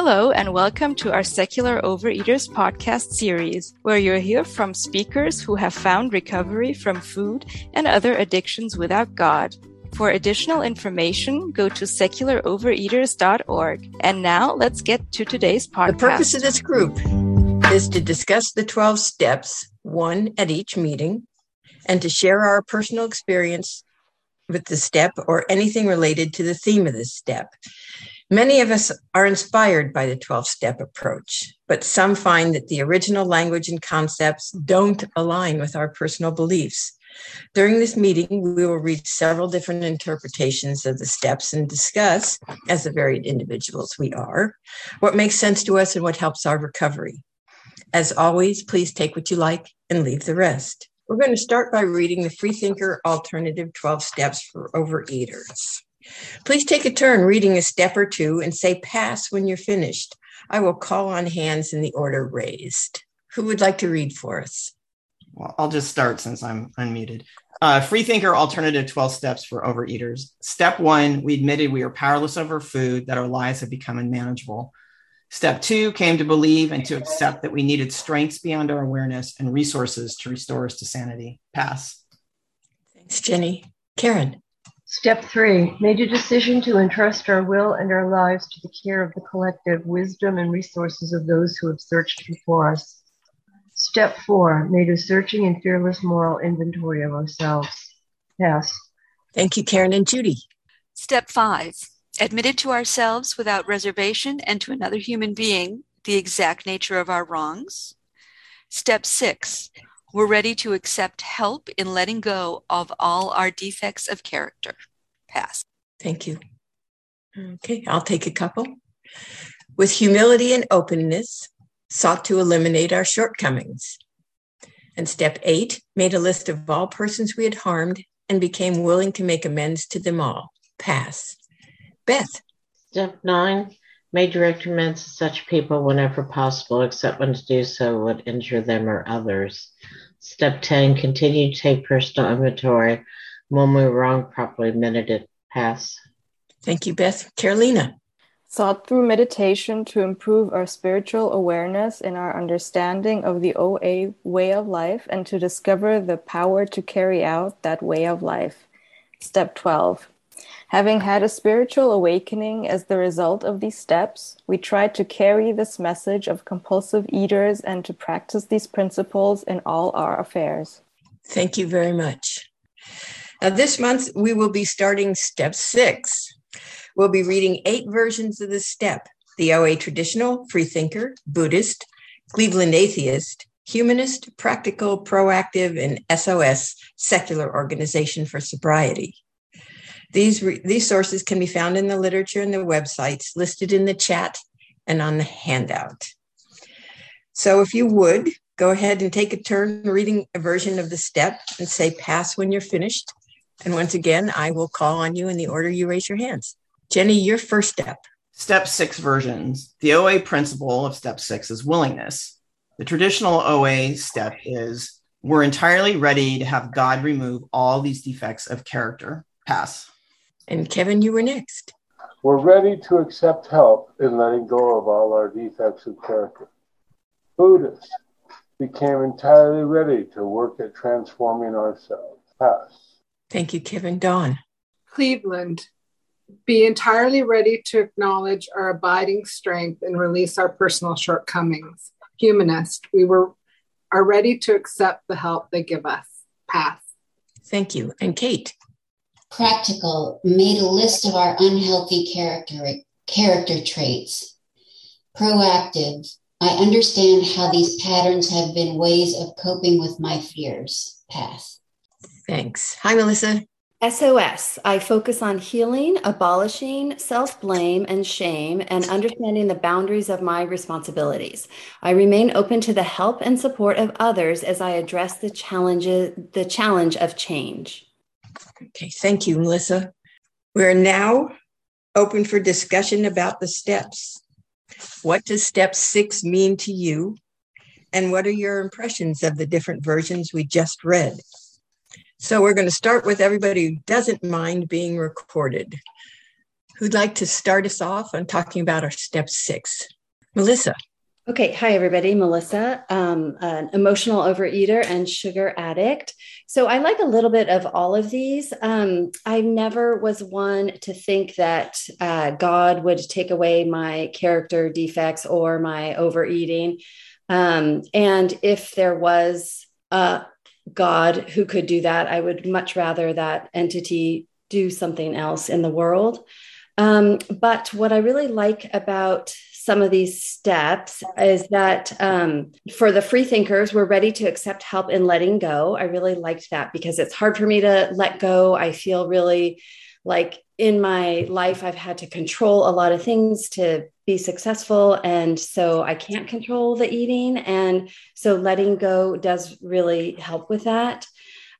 Hello, and welcome to our Secular Overeaters podcast series, where you'll hear from speakers who have found recovery from food and other addictions without God. For additional information, go to secularovereaters.org. And now let's get to today's podcast. The purpose of this group is to discuss the 12 steps, one at each meeting, and to share our personal experience with the step or anything related to the theme of this step. Many of us are inspired by the 12 step approach, but some find that the original language and concepts don't align with our personal beliefs. During this meeting, we will read several different interpretations of the steps and discuss, as the varied individuals we are, what makes sense to us and what helps our recovery. As always, please take what you like and leave the rest. We're going to start by reading the Freethinker Alternative 12 Steps for Overeaters. Please take a turn reading a step or two and say pass when you're finished. I will call on hands in the order raised. Who would like to read for us? Well, I'll just start since I'm unmuted. Uh, Freethinker Alternative 12 Steps for Overeaters. Step one, we admitted we are powerless over food, that our lives have become unmanageable. Step two came to believe and to accept that we needed strengths beyond our awareness and resources to restore us to sanity. Pass. Thanks, Jenny. Karen. Step three, made a decision to entrust our will and our lives to the care of the collective wisdom and resources of those who have searched before us. Step four, made a searching and fearless moral inventory of ourselves. Pass. Thank you, Karen and Judy. Step five, admitted to ourselves without reservation and to another human being the exact nature of our wrongs. Step six, we're ready to accept help in letting go of all our defects of character. Pass. Thank you. Okay, I'll take a couple. With humility and openness, sought to eliminate our shortcomings. And step eight, made a list of all persons we had harmed and became willing to make amends to them all. Pass. Beth. Step nine, made direct amends to such people whenever possible, except when to do so would injure them or others. Step 10, continue to take personal inventory. When we wrong, properly admitted it. Pass. Thank you, Beth. Carolina. Sought through meditation to improve our spiritual awareness and our understanding of the OA way of life and to discover the power to carry out that way of life. Step 12. Having had a spiritual awakening as the result of these steps, we try to carry this message of compulsive eaters and to practice these principles in all our affairs. Thank you very much. Now, this month we will be starting step six. We'll be reading eight versions of this step the OA traditional, freethinker, Buddhist, Cleveland atheist, humanist, practical, proactive, and SOS, secular organization for sobriety. These, re- these sources can be found in the literature and the websites listed in the chat and on the handout. So if you would, go ahead and take a turn reading a version of the step and say pass when you're finished. And once again, I will call on you in the order you raise your hands. Jenny, your first step. Step six versions. The OA principle of step six is willingness. The traditional OA step is we're entirely ready to have God remove all these defects of character. Pass. And Kevin, you were next. We're ready to accept help in letting go of all our defects of character. Buddhists became entirely ready to work at transforming ourselves. Pass. Thank you, Kevin. Dawn. Cleveland, be entirely ready to acknowledge our abiding strength and release our personal shortcomings. Humanist, we were are ready to accept the help they give us. Pass. Thank you. And Kate practical, made a list of our unhealthy character, character traits. Proactive, I understand how these patterns have been ways of coping with my fears. Pass. Thanks. Hi, Melissa. SOS, I focus on healing, abolishing self blame and shame, and understanding the boundaries of my responsibilities. I remain open to the help and support of others as I address the challenges, the challenge of change. Okay, thank you, Melissa. We're now open for discussion about the steps. What does step six mean to you? And what are your impressions of the different versions we just read? So we're going to start with everybody who doesn't mind being recorded. Who'd like to start us off on talking about our step six? Melissa. Okay, hi everybody. Melissa, um, an emotional overeater and sugar addict. So I like a little bit of all of these. Um, I never was one to think that uh, God would take away my character defects or my overeating. Um, and if there was a God who could do that, I would much rather that entity do something else in the world. Um, but what I really like about some of these steps is that um, for the free thinkers, we're ready to accept help in letting go. I really liked that because it's hard for me to let go. I feel really like in my life, I've had to control a lot of things to be successful. And so I can't control the eating. And so letting go does really help with that.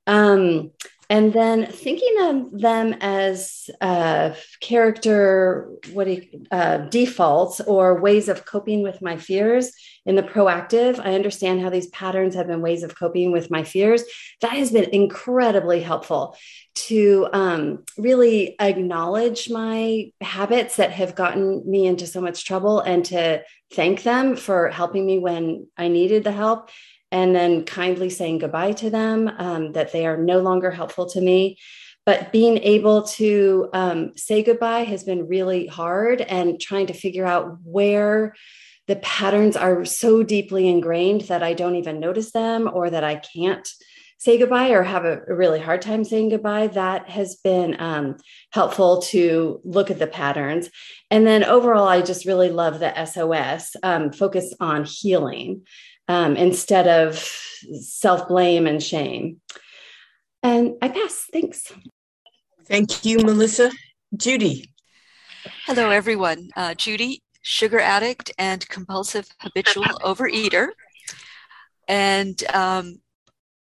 Um, and then thinking of them as uh, character what do you, uh, defaults or ways of coping with my fears in the proactive i understand how these patterns have been ways of coping with my fears. That has been incredibly helpful to um, really acknowledge my habits that have gotten me into so much trouble and to thank them for helping me when i needed the help and then kindly saying goodbye to them, um, that they are no longer helpful to me. But being able to um, say goodbye has been really hard, and trying to figure out where the patterns are so deeply ingrained that I don't even notice them or that I can't say goodbye or have a, really hard time saying goodbye. That has been um, helpful to look at the patterns. And then overall, I just really love the SOS um, focus on healing um, instead of self blame and shame. And I pass. Thanks. Thank you, Melissa. Judy. Hello, everyone. Uh, Judy, sugar addict and compulsive habitual overeater. And um,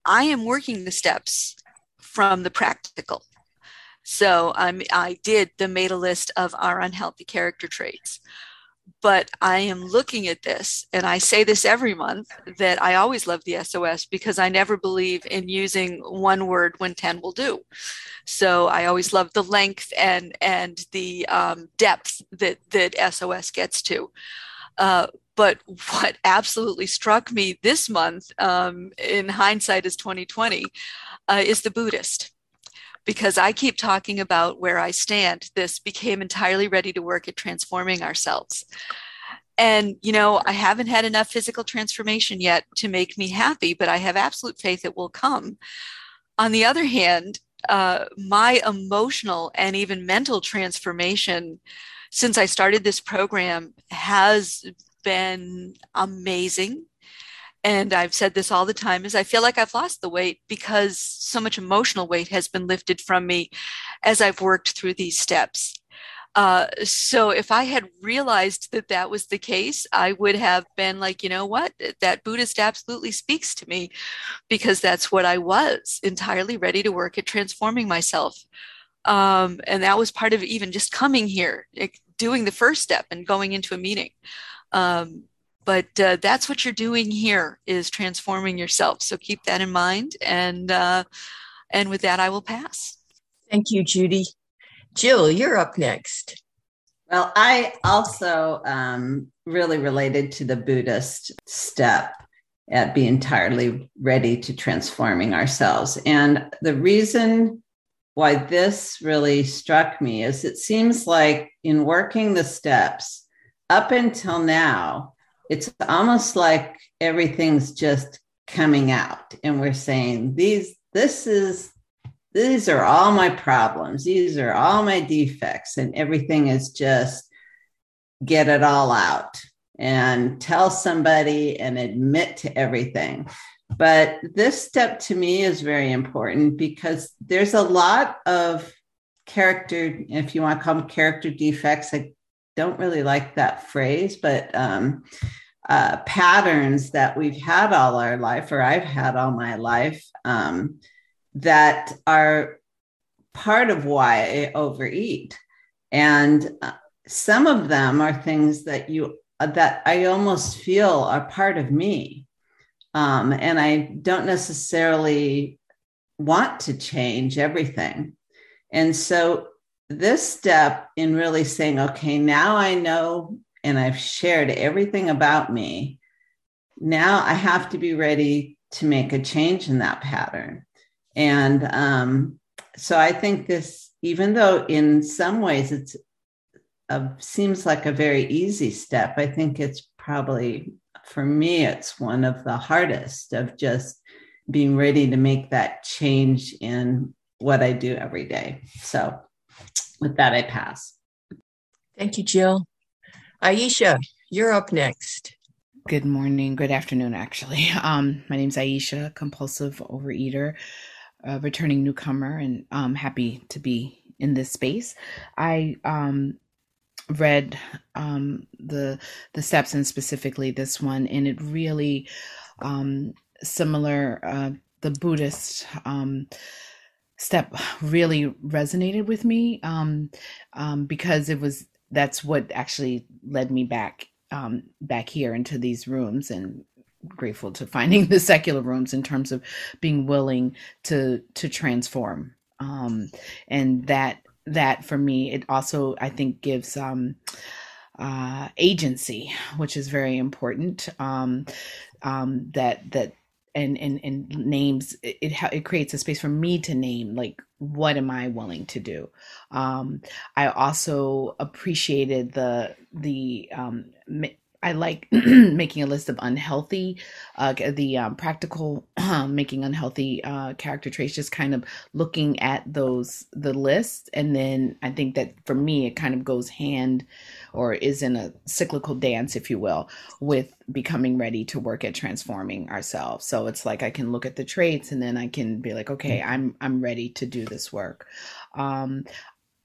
I am working the steps from the practical. So I'm, I did the made a list of our unhealthy character traits but I am looking at this, and I say this every month that I always love the SOS because I never believe in using one word when 10 will do. So I always love the length and and the um, depth that that SOS gets to. Uh, but what absolutely struck me this month, um, in hindsight, is 2020, uh, is the Buddhist because I keep talking about where I stand. This became entirely ready to work at transforming ourselves. And, you know, I haven't had enough physical transformation yet to make me happy, but I have absolute faith it will come. On the other hand, uh, my emotional and even mental transformation since I started this program has been amazing and I've said this all the time, is I feel like I've lost the weight because so much emotional weight has been lifted from me as I've worked through these steps. Uh, so if I had realized that that was the case, I would have been like, you know what, that Buddhist absolutely speaks to me because that's what I was entirely ready to work at transforming myself. Um, and that was part of even just coming here, doing the first step and going into a meeting. Um, but uh, that's what you're doing here is transforming yourself. So keep that in mind and uh, and with that i will pass. Thank you judy. Jill you're up next. Well i also um, really related to the buddhist step at be entirely ready to transforming ourselves. And the reason why this really struck me is it seems like in working the steps up until now it's almost like everything's just coming out. And we're saying these this is these are all my problems. These are all my defects. And everything is just get it all out and tell somebody and admit to everything. But this step to me is very important because there's a lot of character if you want to call them character defects i don't really like that phrase but um, uh, patterns that we've had all our life, or I've had all my life, um, that are part of why I overeat. And uh, some of them are things that you uh, that I almost feel are part of me, um, and I don't necessarily want to change everything. And so this step in really saying, okay, now I know and I've shared everything about me. Now I have to be ready to make a change in that pattern. And um, so I think this, even though in some ways it's a, seems like a very easy step, I think it's probably for me, it's one of the hardest of just being ready to make that change in what I do every day. So with that, I pass. Thank you, Jill. Aisha, you're up next. Good morning, good afternoon, actually. Um, my name is Aisha, compulsive overeater, returning newcomer, and I'm happy to be in this space. I um, read um, the the steps and specifically this one, and it really um, similar. Uh, the Buddhist um, step really resonated with me um, um, because it was that's what actually led me back um, back here into these rooms and grateful to finding the secular rooms in terms of being willing to to transform. Um, and that that for me it also i think gives um, uh, agency which is very important um, um, that that and and and names it, it it creates a space for me to name like what am i willing to do um i also appreciated the the um I like making a list of unhealthy, uh, the um, practical making unhealthy uh, character traits, just kind of looking at those, the list. And then I think that for me, it kind of goes hand or is in a cyclical dance, if you will, with becoming ready to work at transforming ourselves. So it's like I can look at the traits and then I can be like, okay, I'm, I'm ready to do this work. Um,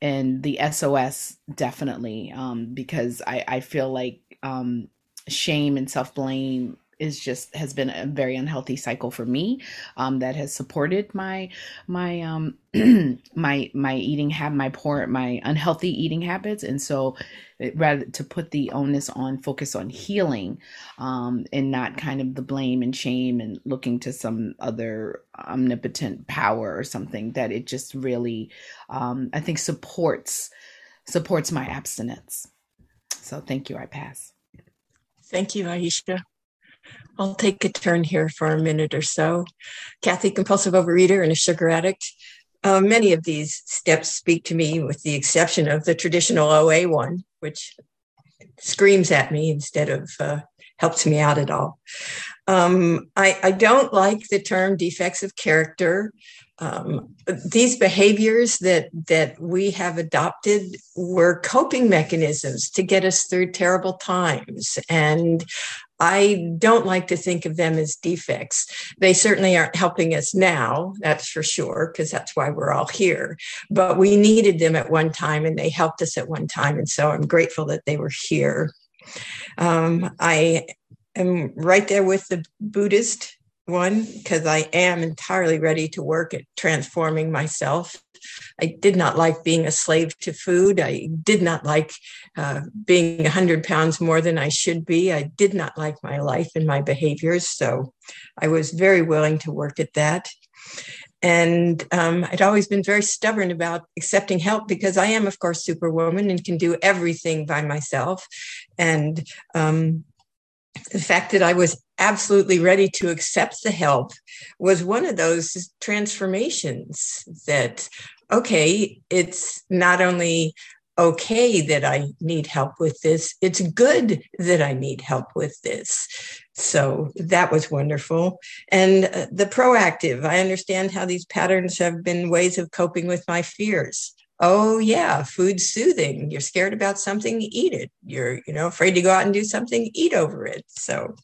and the SOS definitely, um, because I, I feel like um, shame and self blame is just has been a very unhealthy cycle for me um, that has supported my my um my my eating habit my poor my unhealthy eating habits. And so it, rather to put the onus on focus on healing um and not kind of the blame and shame and looking to some other omnipotent power or something that it just really um i think supports supports my abstinence. So thank you. I pass. Thank you, Aisha. I'll take a turn here for a minute or so. Kathy, compulsive overeater and a sugar addict. Uh, many of these steps speak to me, with the exception of the traditional OA one, which screams at me instead of uh, helps me out at all. Um, I, I, don't like the term defects of character. Um, these behaviors that that we have adopted were coping mechanisms to get us through terrible times and I don't like to think of them as defects. They certainly aren't helping us now, that's for sure, because that's why we're all here. But we needed them at one time and they helped us at one time. And so I'm grateful that they were here. Um, I am right there with the Buddhist one because I am entirely ready to work at transforming myself. I did not like being a slave to food. I did not like uh, being 100 pounds more than I should be. I did not like my life and my behaviors. So I was very willing to work at that. And um, I'd always been very stubborn about accepting help because I am, of course, superwoman and can do everything by myself. And um, the fact that I was absolutely ready to accept the help was one of those transformations that, okay, it's not only okay that I need help with this, it's good that I need help with this. So that was wonderful. And uh, the proactive, I understand how these patterns have been ways of coping with my fears oh yeah food soothing you're scared about something eat it you're you know afraid to go out and do something eat over it so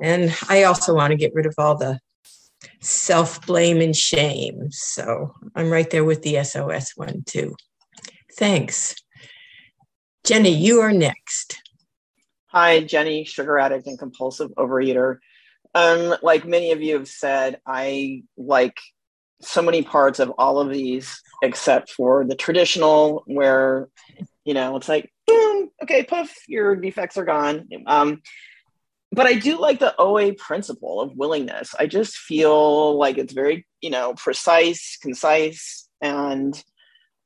and i also want to get rid of all the self blame and shame. So i'm right there with the sos one too. Thanks. Jenny you are next. Hi jenny sugar addict and compulsive overeater. Um like many of you have said i like so many parts of all of these except for the traditional where you know it's like boom okay poof your defects are gone. Um, but i do like the oa principle of willingness i just feel like it's very you know precise concise and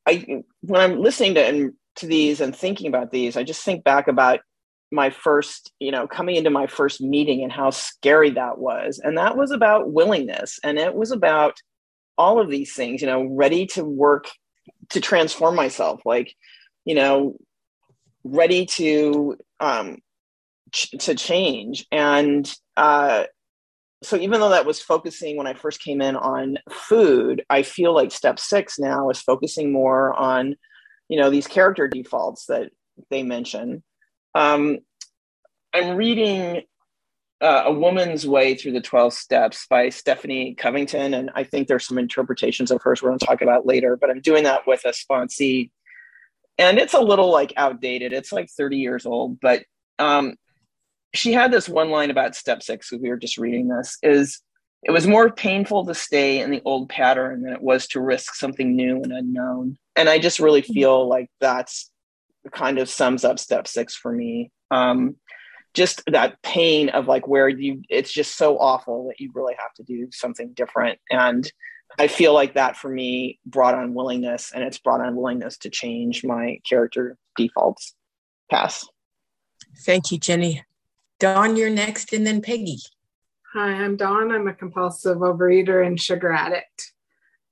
I when I'm listening to to these and thinking about these, I just think back about my first, you know, coming into my first meeting and how scary that was. And that was about willingness. And it was about all of these things, you know, ready to work to transform myself, like, you know, ready to um ch- to change. And uh so even though that was focusing when I first came in on food, I feel like step six now is focusing more on, you know, these character defaults that they mention um, I'm reading uh, A Woman's Way Through the 12 Steps by Stephanie Covington. And I think there's some interpretations of hers we're going to talk about later, but I'm doing that with a sponsee. And it's a little like outdated. It's like 30 years old, but um, she had this one line about step six. We were just reading this is it was more painful to stay in the old pattern than it was to risk something new and unknown. And I just really feel like that's kind of sums up step six for me. Um, just that pain of like where you, it's just so awful that you really have to do something different. And I feel like that for me brought on willingness and it's brought on willingness to change my character defaults. Pass. Thank you, Jenny. Dawn, you're next, and then Peggy. Hi, I'm Dawn. I'm a compulsive overeater and sugar addict.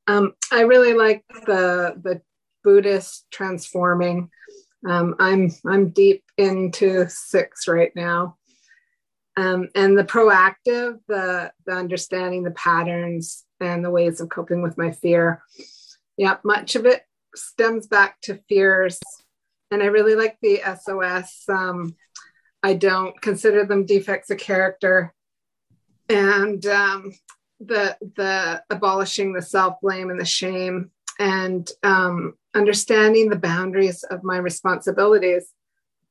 Um, I really like the the Buddhist transforming um, I'm I'm deep into six right now, um, and the proactive, the the understanding the patterns and the ways of coping with my fear. Yeah, much of it stems back to fears, and I really like the SOS. I don't consider them defects of character, and um, the the abolishing the self blame and the shame and um, understanding the boundaries of my responsibilities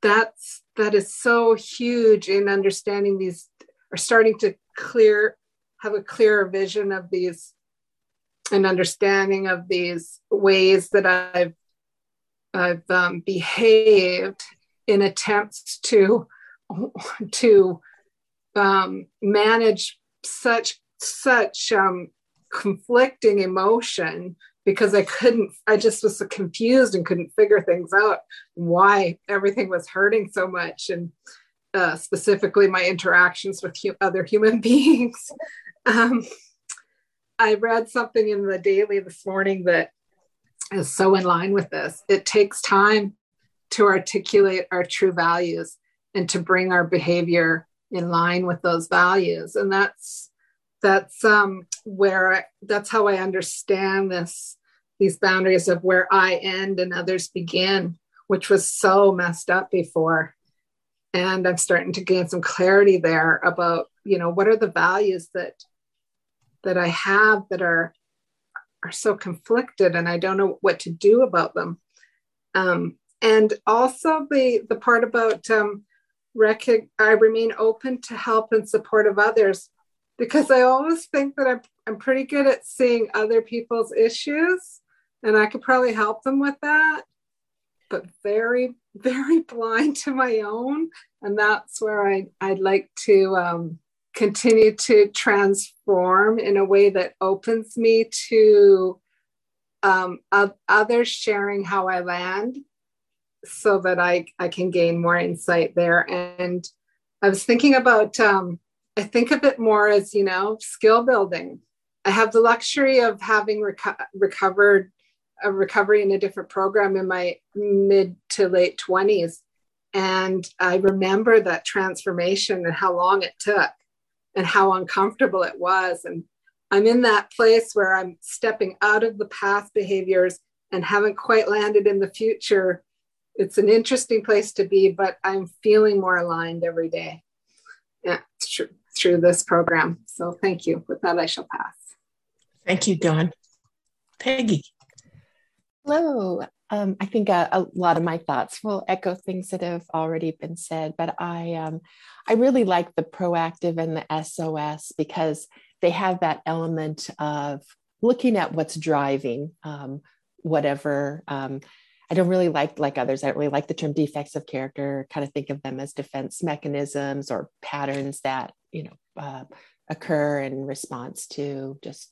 that's that is so huge in understanding these or starting to clear have a clearer vision of these and understanding of these ways that i've i've um, behaved in attempts to to um, manage such such um, conflicting emotion because I couldn't, I just was so confused and couldn't figure things out why everything was hurting so much. And uh, specifically my interactions with hu- other human beings. Um, I read something in the daily this morning that is so in line with this. It takes time to articulate our true values and to bring our behavior in line with those values. And that's that's um, where I, that's how I understand this these boundaries of where I end and others begin, which was so messed up before. And I'm starting to gain some clarity there about, you know, what are the values that that I have that are are so conflicted and I don't know what to do about them. Um, and also the the part about um, I remain open to help and support of others because I always think that I'm, I'm pretty good at seeing other people's issues and I could probably help them with that, but very, very blind to my own. And that's where I, I'd like to um, continue to transform in a way that opens me to um, others sharing how I land so that I, I can gain more insight there. And I was thinking about, um, I think of it more as, you know, skill building. I have the luxury of having reco- recovered a recovery in a different program in my mid to late 20s. And I remember that transformation and how long it took and how uncomfortable it was. And I'm in that place where I'm stepping out of the past behaviors and haven't quite landed in the future. It's an interesting place to be, but I'm feeling more aligned every day yeah, through, through this program. So thank you. With that, I shall pass. Thank you, Dawn. Peggy. Hello. Um, I think a, a, lot of my thoughts will echo things that have already been said, but I um, I really like the proactive and the SOS because they have that element of looking at what's driving um, whatever. I don't really like like others. I don't really like the term defects of character. Kind of think of them as defense mechanisms or patterns that you know uh, occur in response to just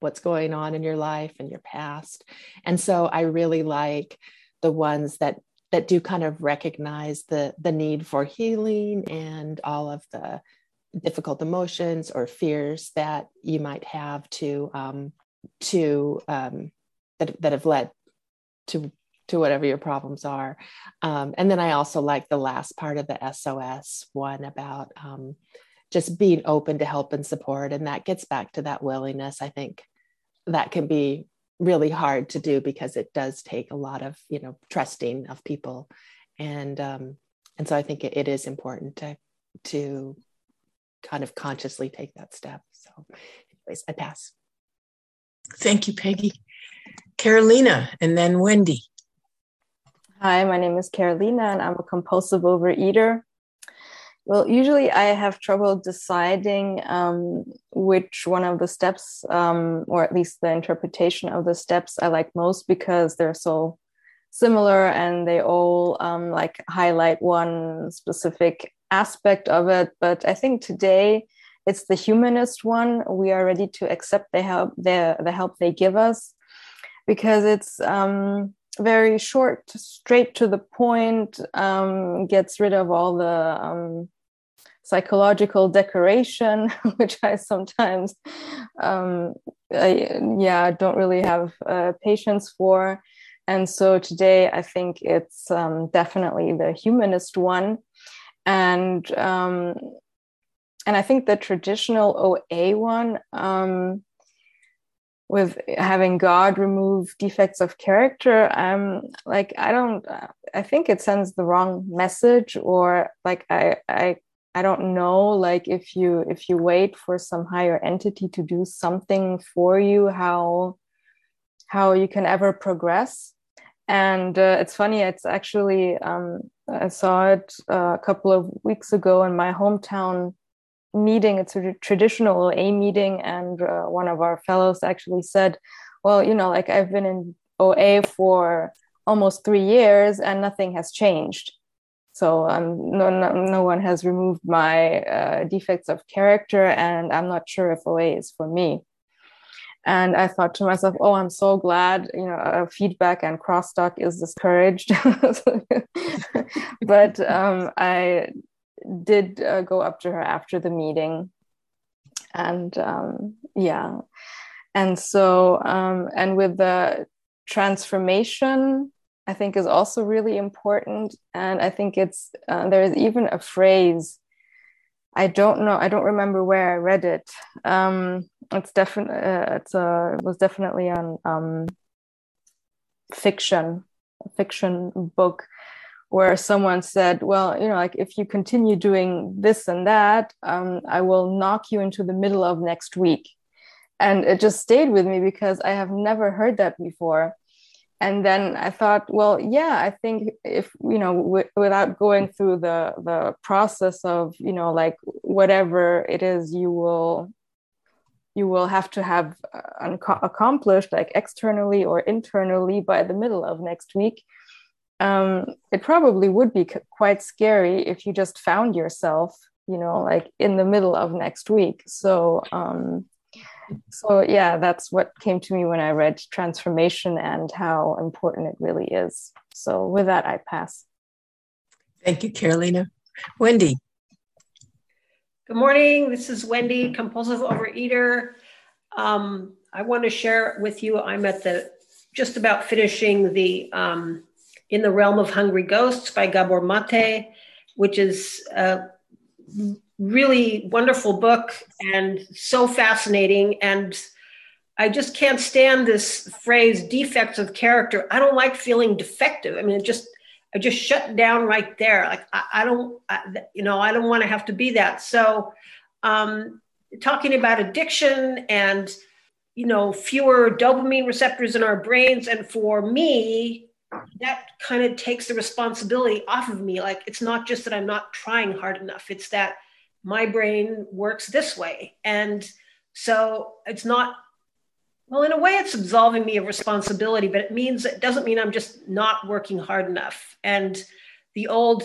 what's going on in your life and your past. And so I really like the ones that that do kind of recognize the the need for healing and all of the difficult emotions or fears that you might have to um, to um, that that have led to to whatever your problems are. Um, and then I also like the last part of the SOS one about um, just being open to help and support. And that gets back to that willingness. I think that can be really hard to do because it does take a lot of, you know, trusting of people. And, um, and so I think it, it is important to, to kind of consciously take that step. So anyways, I pass. Thank you, Peggy. Carolina and then Wendy. Hi, my name is Carolina and I'm a compulsive overeater. Well, usually I have trouble deciding um, which one of the steps, um, or at least the interpretation of the steps, I like most because they're so similar and they all um, like highlight one specific aspect of it. But I think today it's the humanist one. We are ready to accept the help, the, the help they give us because it's um, very short, straight to the point, um, gets rid of all the um, psychological decoration, which I sometimes, um, I, yeah, don't really have uh, patience for. And so today, I think it's um, definitely the humanist one, and um, and I think the traditional OA one um, with having God remove defects of character, I'm like I don't. I think it sends the wrong message, or like I I I don't know. Like if you if you wait for some higher entity to do something for you, how how you can ever progress. And uh, it's funny. It's actually um, I saw it uh, a couple of weeks ago in my hometown meeting, it's a traditional A meeting, and uh, one of our fellows actually said, "Well, you know, like I've been in OA for almost three years, and nothing has changed. So um, no, no, no one has removed my uh, defects of character, and I'm not sure if OA is for me." And I thought to myself, "Oh, I'm so glad, you know, uh, feedback and crosstalk is discouraged." but um, I did uh, go up to her after the meeting. And um, yeah. And so um, and with the transformation i think is also really important. And i think it's uh, there is even a phrase i don't know i don't remember where i read it. Um, it's definitely uh, it's a it was definitely on um, fiction a fiction book where someone said, well, you know, like if you continue doing this and that, um, I will knock you into the middle of next week. And it just stayed with me because I have never heard that before. And then I thought, well, yeah, I think if, you know, w- without going through the, the process of, you know, like whatever it is you will you will have to have uh, accomplished like externally or internally by the middle of next week um, it probably would be c- quite scary if you just found yourself, you know, like in the middle of next week. So, um, so yeah, that's what came to me when I read Transformation and how important it really is. So, with that, I pass. Thank you, Carolina. Wendy. Good morning. This is Wendy, compulsive overeater. Um, I want to share with you. I'm at the just about finishing the um, in the Realm of Hungry Ghosts by Gabor Mate, which is a really wonderful book and so fascinating. And I just can't stand this phrase defects of character. I don't like feeling defective. I mean, it just, I just shut down right there. Like, I, I don't, I, you know, I don't want to have to be that. So, um, talking about addiction and, you know, fewer dopamine receptors in our brains. And for me, that kind of takes the responsibility off of me. Like it's not just that I'm not trying hard enough, it's that my brain works this way. And so it's not, well, in a way, it's absolving me of responsibility, but it means it doesn't mean I'm just not working hard enough. And the old,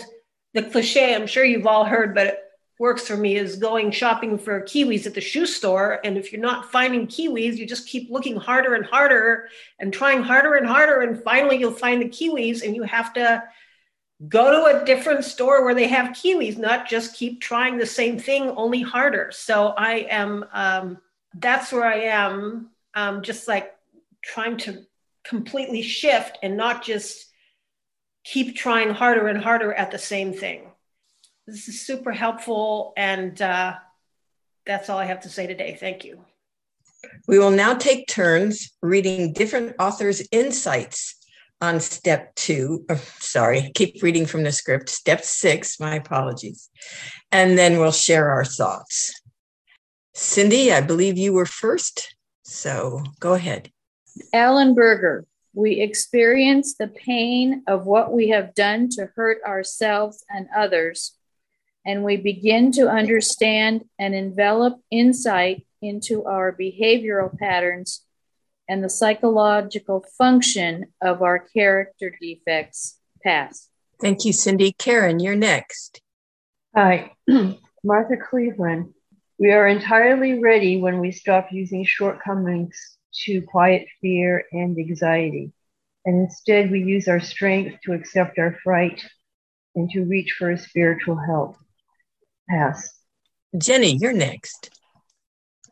the cliche, I'm sure you've all heard, but works for me is going shopping for kiwis at the shoe store. And if you're not finding kiwis, you just keep looking harder and harder and trying harder and harder. And finally, you'll find the kiwis, and you have to go to a different store where they have kiwis, not just keep trying the same thing, only harder. So I am, um, that's where I am, um, just like trying to completely shift and not just keep trying harder and harder at the same thing. This is super helpful, and uh, that's all I have to say today. Thank you. We will now take turns reading different authors' insights on step two. Uh, sorry, keep reading from the script. Step six, my apologies. And then we'll share our thoughts. Cindy, I believe you were first. So go ahead. Allen Berger, we experience the pain of what we have done to hurt ourselves and others, and we begin to understand and envelop insight into our behavioral patterns and the psychological function of our character defects. past. Thank you, Cindy. Karen, you're next. Hi, Martha Cleveland. We are entirely ready when we stop using shortcomings to quiet fear and anxiety. And instead, we use our strength to accept our fright and to reach for a spiritual help. Pass. Jenny, you're next.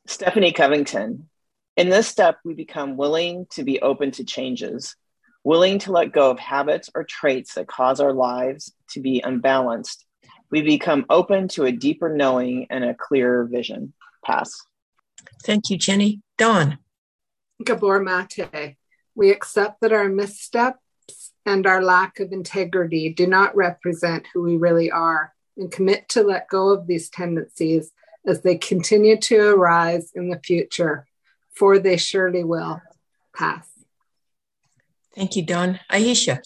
Stephanie Covington. In this step, we become willing to be open to changes, willing to let go of habits or traits that cause our lives to be unbalanced. We become open to a deeper knowing and a clearer vision. Pass. Thank you, Jenny. Dawn. Gabor Mate. We accept that our missteps and our lack of integrity do not represent who we really are and commit to let go of these tendencies as they continue to arise in the future, for they surely will pass. Thank you, Dawn. Aisha.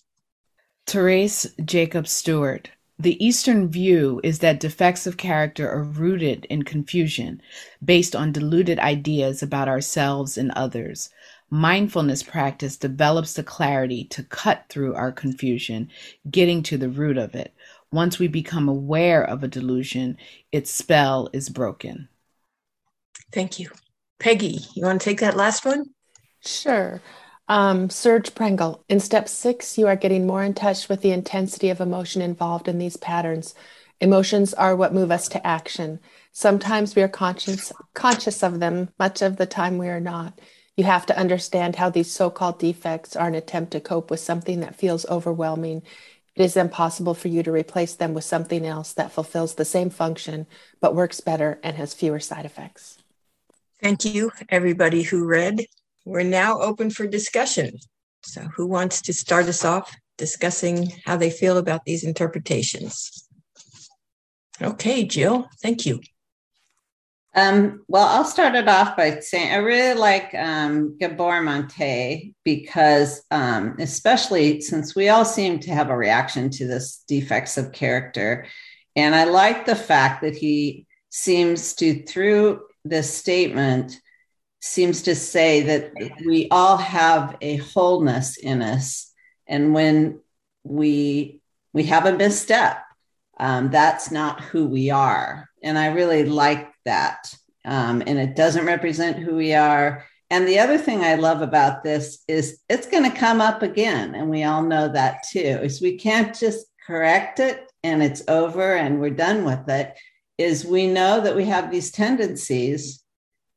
Therese Jacob Stewart. The Eastern view is that defects of character are rooted in confusion, based on deluded ideas about ourselves and others. Mindfulness practice develops the clarity to cut through our confusion, getting to the root of it. Once we become aware of a delusion, its spell is broken. Thank you. Peggy, you want to take that last one? Sure. Um, Serge Prengel, in step six, you are getting more in touch with the intensity of emotion involved in these patterns. Emotions are what move us to action. Sometimes we are conscious, conscious of them, much of the time we are not. You have to understand how these so called defects are an attempt to cope with something that feels overwhelming. It is impossible for you to replace them with something else that fulfills the same function, but works better and has fewer side effects. Thank you, everybody who read. We're now open for discussion. So, who wants to start us off discussing how they feel about these interpretations? Okay, Jill, thank you. Um, well, I'll start it off by saying I really like um, Gabor Mate because, um, especially since we all seem to have a reaction to this defects of character. And I like the fact that he seems to, through this statement, seems to say that we all have a wholeness in us. And when we we have a misstep, um, that's not who we are. And I really like that. Um, and it doesn't represent who we are. And the other thing I love about this is it's going to come up again. And we all know that too, is we can't just correct it and it's over and we're done with it. Is we know that we have these tendencies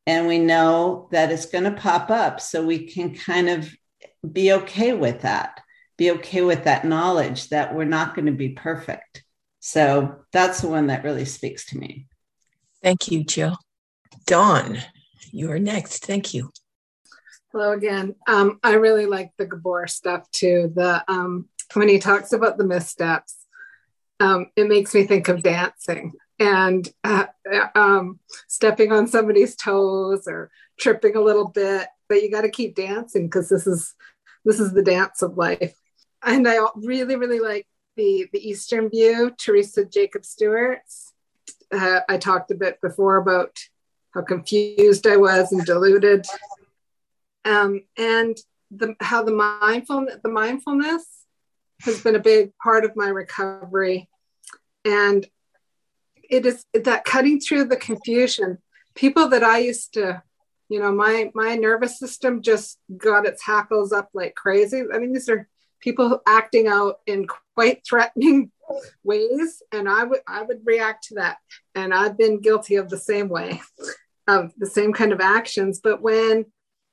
and we know that it's going to pop up. So we can kind of be okay with that, be okay with that knowledge that we're not going to be perfect. So that's the one that really speaks to me. Thank you, Jill. Dawn, you are next. Thank you. Hello again. Um, I really like the Gabor stuff too. The um, when he talks about the missteps, um, it makes me think of dancing and uh, um, stepping on somebody's toes or tripping a little bit. But you got to keep dancing because this is this is the dance of life. And I really, really like the the Eastern view, Teresa Jacob Stewart's uh, I talked a bit before about how confused I was and deluded, um, and the, how the mindfulness the mindfulness has been a big part of my recovery, and it is that cutting through the confusion. People that I used to, you know, my my nervous system just got its hackles up like crazy. I mean, these are people acting out in quite threatening ways, and I would I would react to that. And I've been guilty of the same way, of the same kind of actions. But when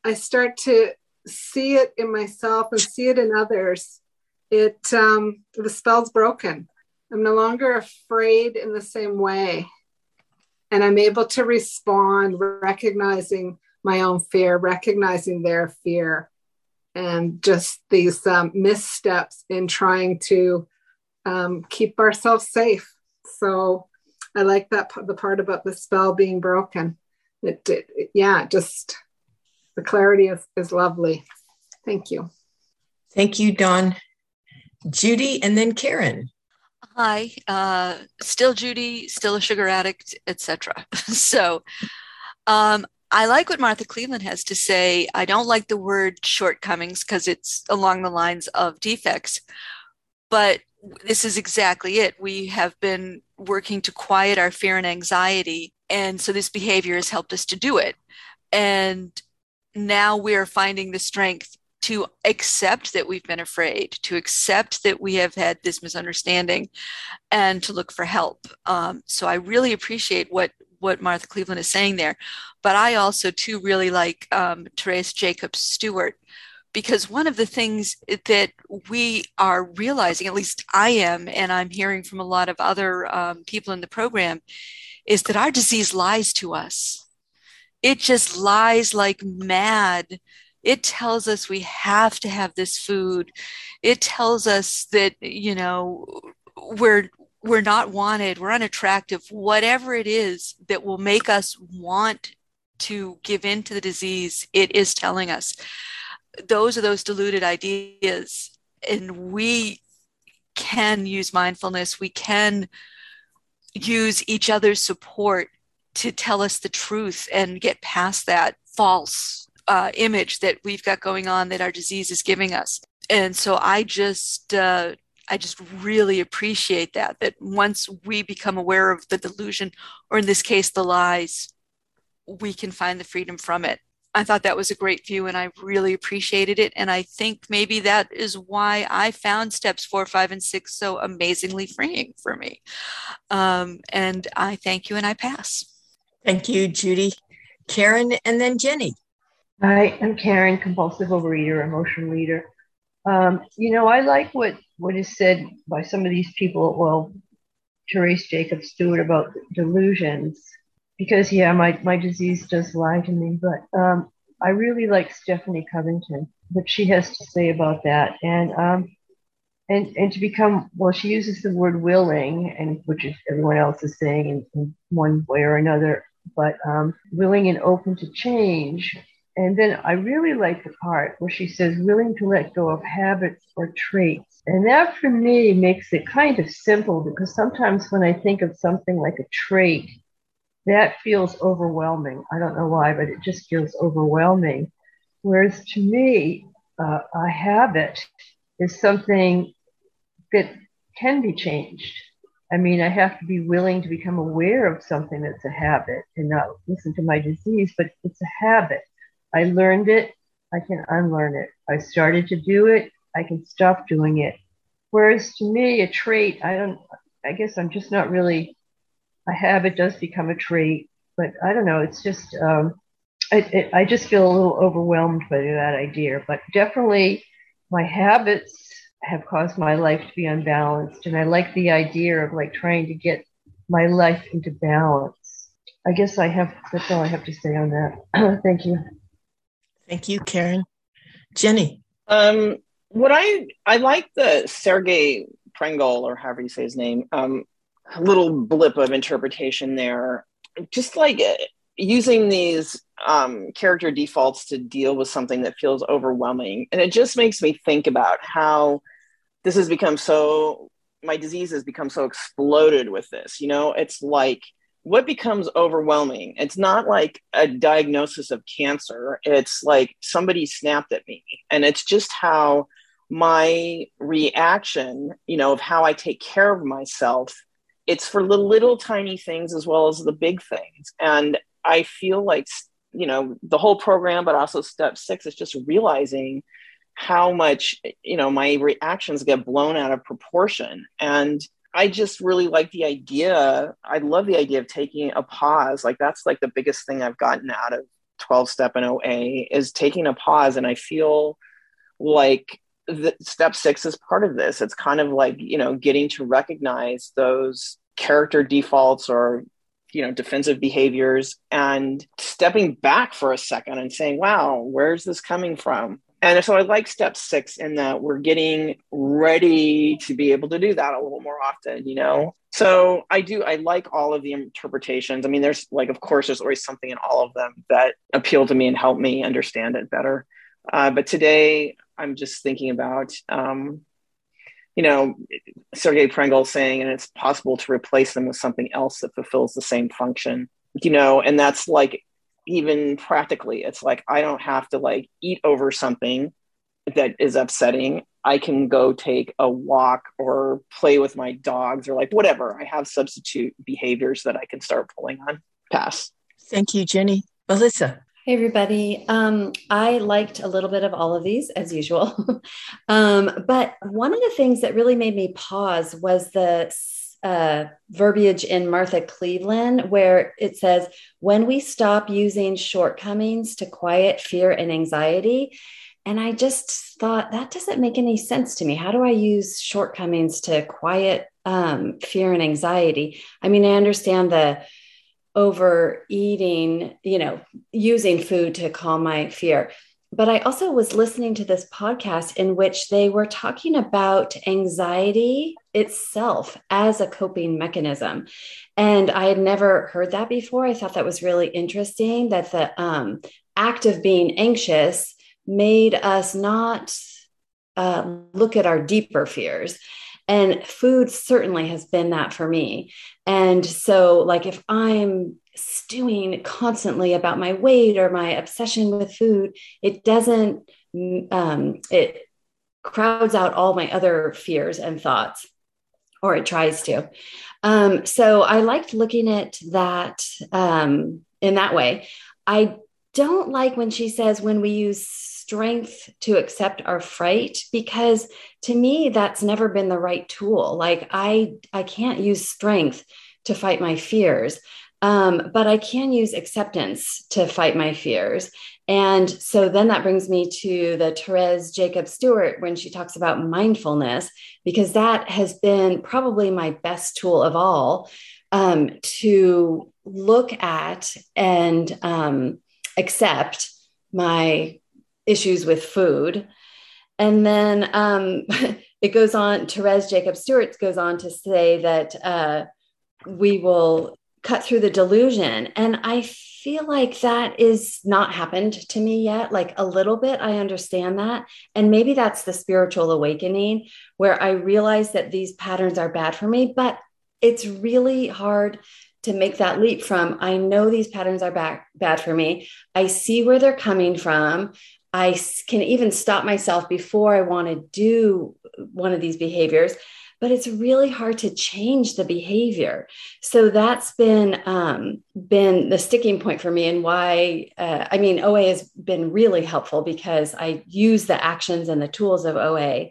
I start to see it in myself and see it in others, it um, the spell's broken. I'm no longer afraid in the same way. And I'm able to respond, recognizing my own fear, recognizing their fear, and just these um, missteps in trying to um, keep ourselves safe. So I like that the part about the spell being broken. It, it, it yeah, just the clarity is, is lovely. Thank you. Thank you, Dawn. Judy and then Karen. Hi, uh, still Judy, still a sugar addict, etc. so um, I like what Martha Cleveland has to say. I don't like the word shortcomings because it's along the lines of defects, but this is exactly it. We have been working to quiet our fear and anxiety, and so this behavior has helped us to do it. And now we are finding the strength to accept that we've been afraid, to accept that we have had this misunderstanding, and to look for help. Um, so I really appreciate what what Martha Cleveland is saying there, but I also too really like um, Therese Jacobs Stewart because one of the things that we are realizing, at least I am, and I'm hearing from a lot of other um, people in the program, is that our disease lies to us. It just lies like mad. It tells us we have to have this food. It tells us that you know we're we're not wanted we're unattractive whatever it is that will make us want to give in to the disease it is telling us. Those are those deluded ideas. And we can use mindfulness. We can use each other's support to tell us the truth and get past that false uh, image that we've got going on that our disease is giving us. And so I just, uh, I just really appreciate that, that once we become aware of the delusion, or in this case, the lies, we can find the freedom from it. I thought that was a great view and I really appreciated it. And I think maybe that is why I found steps four, five, and six so amazingly freeing for me. Um, and I thank you and I pass. Thank you, Judy. Karen and then Jenny. Hi, I'm Karen, compulsive overeater, emotion leader. Um, you know, I like what what is said by some of these people. Well, Therese Jacob Stewart about delusions, because yeah, my my disease does lie to me. But um, I really like Stephanie Covington, what she has to say about that, and um, and and to become well, she uses the word willing, and which is everyone else is saying in, in one way or another, but um, willing and open to change and then I really like the part where she says, willing to let go of habits or traits. And that for me makes it kind of simple because sometimes when I think of something like a trait, that feels overwhelming. I don't know why, but it just feels overwhelming. Whereas to me, uh, a habit is something that can be changed. I mean, I have to be willing to become aware of something that's a habit and not listen to my disease, but it's a habit. I learned it. I can unlearn it. I started to do it. I can stop doing it. Whereas to me, a trait, I don't, I guess I'm just not really, a habit does become a trait, but I don't know. It's just, um, it, I just feel a little overwhelmed by that idea. But definitely, my habits have caused my life to be unbalanced. And I like the idea of like trying to get my life into balance. I guess I have, that's all I have to say on that. Thank you. Thank you, Karen. Jenny. Um, what I I like the Sergey Prengel or however you say his name, um, little blip of interpretation there. Just like uh, using these um, character defaults to deal with something that feels overwhelming, and it just makes me think about how this has become so. My disease has become so exploded with this. You know, it's like what becomes overwhelming it's not like a diagnosis of cancer it's like somebody snapped at me and it's just how my reaction you know of how i take care of myself it's for the little tiny things as well as the big things. And I feel like, you know, the whole program, but also step six is just realizing how much, you know, my reactions get blown out of proportion. And I just really like the idea. I love the idea of taking a pause. Like that's like the biggest thing I've gotten out of 12 step and OA is taking a pause. And I feel like the, step six is part of this. It's kind of like, you know, getting to recognize those character defaults or, you know, defensive behaviors and stepping back for a second and saying, wow, where's this coming from? And so I like step six in that we're getting ready to be able to do that a little more often, you know? So I do, I like all of the interpretations. I mean, there's like, of course, there's always something in all of them that appeal to me and help me understand it better. Uh, but today I'm just thinking about, um, you know, Sergey Prengel saying, and it's possible to replace them with something else that fulfills the same function, you know, and that's like even practically it's like i don't have to like eat over something that is upsetting. I can go take a walk or play with my dogs or like whatever. I have substitute behaviors that i can start pulling on. Pass. Thank you jenny. Melissa. Hey, everybody. Um, I liked a little bit of all of these as usual. um, but one of the things that really made me pause was the uh, verbiage in Martha Cleveland where it says, when we stop using shortcomings to quiet fear and anxiety. And I just thought that doesn't make any sense to me. How do I use shortcomings to quiet um, fear and anxiety? I mean, I understand the overeating, you know, using food to calm my fear but I also was listening to this podcast in which they were talking about anxiety itself as a coping mechanism. And I had never heard that before. I thought that was really interesting that the um, act of being anxious made us not uh, look at our deeper fears. And food certainly has been that for me. And so, like, if I'm stewing constantly about my weight or my obsession with food, it doesn't, um, it crowds out all my other fears and thoughts, or it tries to. Um, so I liked looking at that um, in that way. I don't like when she says when we use strength to accept our fright because to me that's never been the right tool like i i can't use strength to fight my fears um, but I can use acceptance to fight my fears. And so then that brings me to the Therese Jacob Stewart when she talks about mindfulness, because that has been probably my best tool of all um, to look at and um, accept my issues with food. And then um, it goes on, Therese Jacob Stewart goes on to say that uh, we will cut through the delusion. And I feel like that is not happened to me yet. Like a little bit, I understand that. And maybe that's the spiritual awakening where I realize that these patterns are bad for me, but it's really hard to make that leap from I know these patterns are bad, bad for me. I see where they're coming from. I can even stop myself before I want to do one of these behaviors but it's really hard to change the behavior. So that's been um, been the sticking point for me, and why uh, I mean OA has been really helpful because I use the actions and the tools of OA.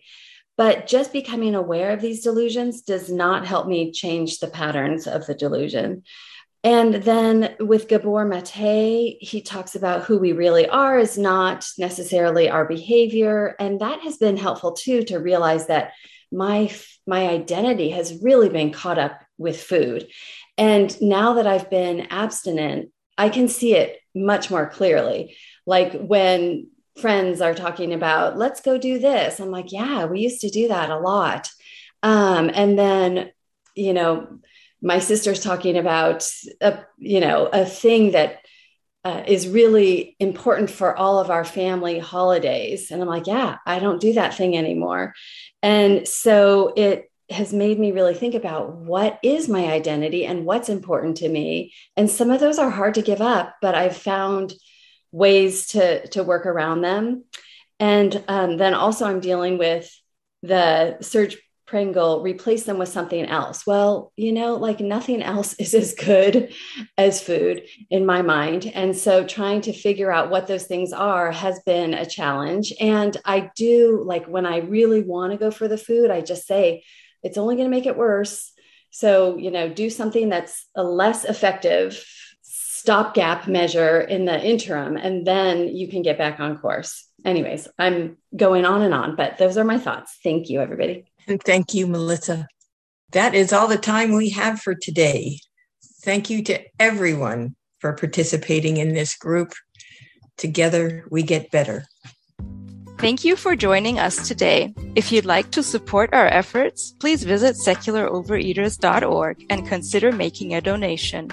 But just becoming aware of these delusions does not help me change the patterns of the delusion. And then with Gabor Mate, he talks about who we really are is not necessarily our behavior. And that has been helpful too to realize that my my identity has really been caught up with food. And now that i've been abstinent i can see it much more clearly. Like when friends are talking about let's go do this i'm like yeah we used to do that a lot. Um, and then you know my sister's talking about a you know a thing that uh, is really important for all of our family holidays. And I'm like, yeah, I don't do that thing anymore. And so it has made me really think about what is my identity and what's important to me. And some of those are hard to give up, but I've found ways to, to work around them. And um, then also, I'm dealing with the Serge Prengel, replace them with something else. Well, you know, like nothing else is as good as food in my mind. And so trying to figure out what those things are has been a challenge. And I do like when I really want to go for the food, I just say, it's only going to make it worse. So, you know, do something that's a less effective stopgap measure in the interim, and then you can get back on course. Anyways, I'm going on and on, but those are my thoughts. Thank you, everybody. And thank you, Melissa. That is all the time we have for today. Thank you to everyone for participating in this group. Together, we get better. Thank you for joining us today. If you'd like to support our efforts, please visit secularovereaters.org and consider making a donation.